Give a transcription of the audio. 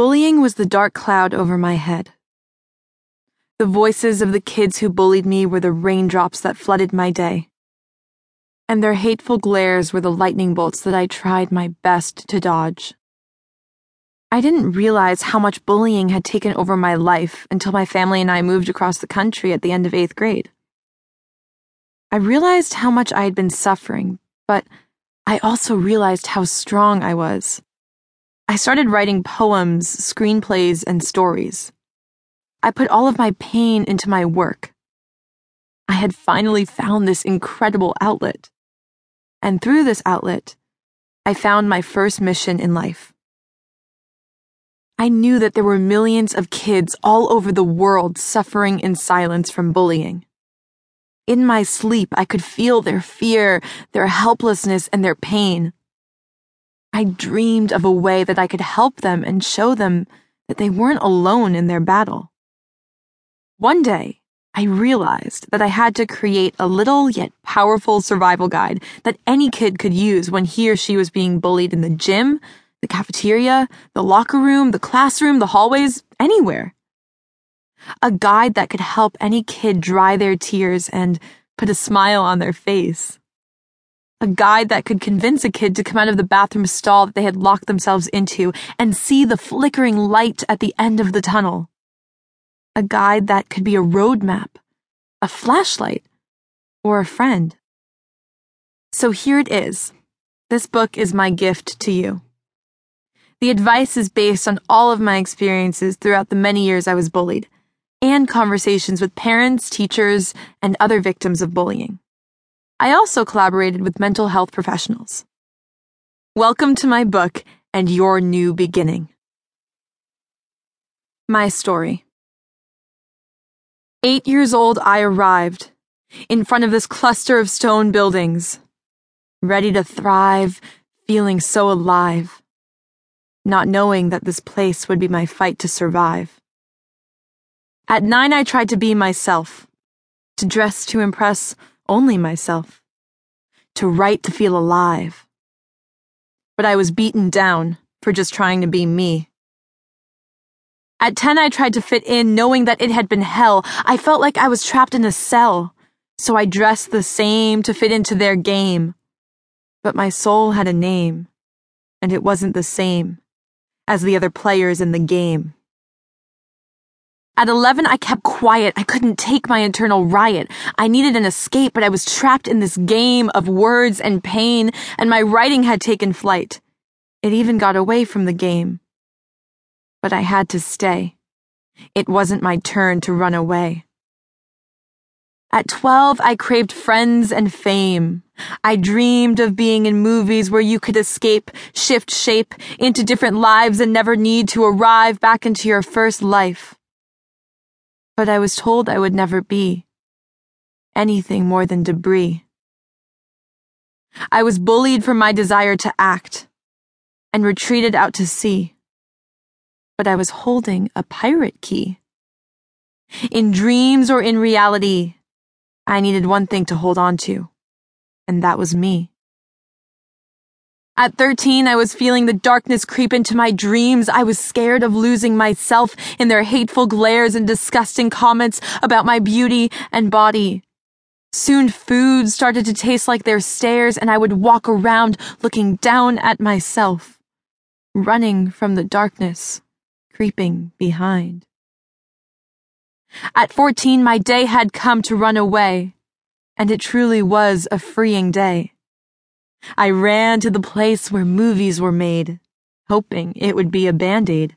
Bullying was the dark cloud over my head. The voices of the kids who bullied me were the raindrops that flooded my day. And their hateful glares were the lightning bolts that I tried my best to dodge. I didn't realize how much bullying had taken over my life until my family and I moved across the country at the end of eighth grade. I realized how much I had been suffering, but I also realized how strong I was. I started writing poems, screenplays, and stories. I put all of my pain into my work. I had finally found this incredible outlet. And through this outlet, I found my first mission in life. I knew that there were millions of kids all over the world suffering in silence from bullying. In my sleep, I could feel their fear, their helplessness, and their pain. I dreamed of a way that I could help them and show them that they weren't alone in their battle. One day, I realized that I had to create a little yet powerful survival guide that any kid could use when he or she was being bullied in the gym, the cafeteria, the locker room, the classroom, the hallways, anywhere. A guide that could help any kid dry their tears and put a smile on their face a guide that could convince a kid to come out of the bathroom stall that they had locked themselves into and see the flickering light at the end of the tunnel. A guide that could be a road map, a flashlight, or a friend. So here it is. This book is my gift to you. The advice is based on all of my experiences throughout the many years I was bullied, and conversations with parents, teachers, and other victims of bullying. I also collaborated with mental health professionals. Welcome to my book and your new beginning. My story. Eight years old, I arrived in front of this cluster of stone buildings, ready to thrive, feeling so alive, not knowing that this place would be my fight to survive. At nine, I tried to be myself, to dress to impress only myself. To write to feel alive. But I was beaten down for just trying to be me. At 10, I tried to fit in, knowing that it had been hell. I felt like I was trapped in a cell, so I dressed the same to fit into their game. But my soul had a name, and it wasn't the same as the other players in the game. At 11, I kept quiet. I couldn't take my internal riot. I needed an escape, but I was trapped in this game of words and pain, and my writing had taken flight. It even got away from the game. But I had to stay. It wasn't my turn to run away. At 12, I craved friends and fame. I dreamed of being in movies where you could escape, shift shape into different lives and never need to arrive back into your first life but I was told I would never be anything more than debris. I was bullied for my desire to act and retreated out to sea. But I was holding a pirate key. In dreams or in reality, I needed one thing to hold on to, and that was me. At 13, I was feeling the darkness creep into my dreams. I was scared of losing myself in their hateful glares and disgusting comments about my beauty and body. Soon food started to taste like their stares, and I would walk around looking down at myself, running from the darkness, creeping behind. At 14, my day had come to run away, and it truly was a freeing day. I ran to the place where movies were made, hoping it would be a band aid.